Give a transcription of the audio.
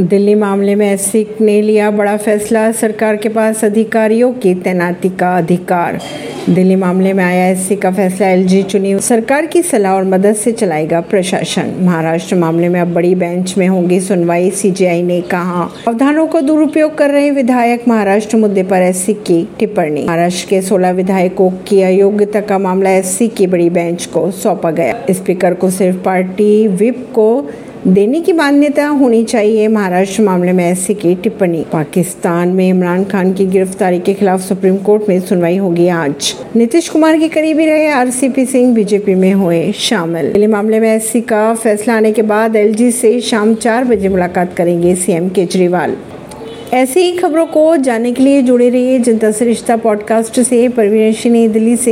दिल्ली मामले में एससी ने लिया बड़ा फैसला। सरकार के पास अधिकारियों की तैनाती का अधिकार। दिल्ली मामले में आया एससी का फैसला, एलजी चुनी। सरकार की सलाह और मदद से चलाएगा प्रशासन। महाराष्ट्र मामले में अब बड़ी बेंच में होगी सुनवाई, सीजीआई ने कहा। अवधानों को दुरुपयोग कर रहे विधायक महाराष्ट्र मुद्दे पर एससी की टिप्पणी। महाराष्ट्र के 16 विधायकों की अयोग्यता का मामला एससी की बड़ी बेंच को सौंपा गया। स्पीकर को सिर्फ़ पार्टी विप को देने की मान्यता होनी चाहिए। महाराष्ट्र मामले में ऐसी की टिप्पणी। पाकिस्तान में इमरान खान की गिरफ्तारी के खिलाफ सुप्रीम कोर्ट में सुनवाई होगी आज। नीतीश कुमार के करीबी रहे आरसीपी सिंह बीजेपी में हुए शामिल। दिल्ली मामले में एससी का फैसला आने के बाद एलजी से शाम चार बजे मुलाकात करेंगे सीएम केजरीवाल। ऐसी ही खबरों को जानने के लिए जुड़े रहिए जनता से रिश्ता पॉडकास्ट से। परवीन दिल्ली से।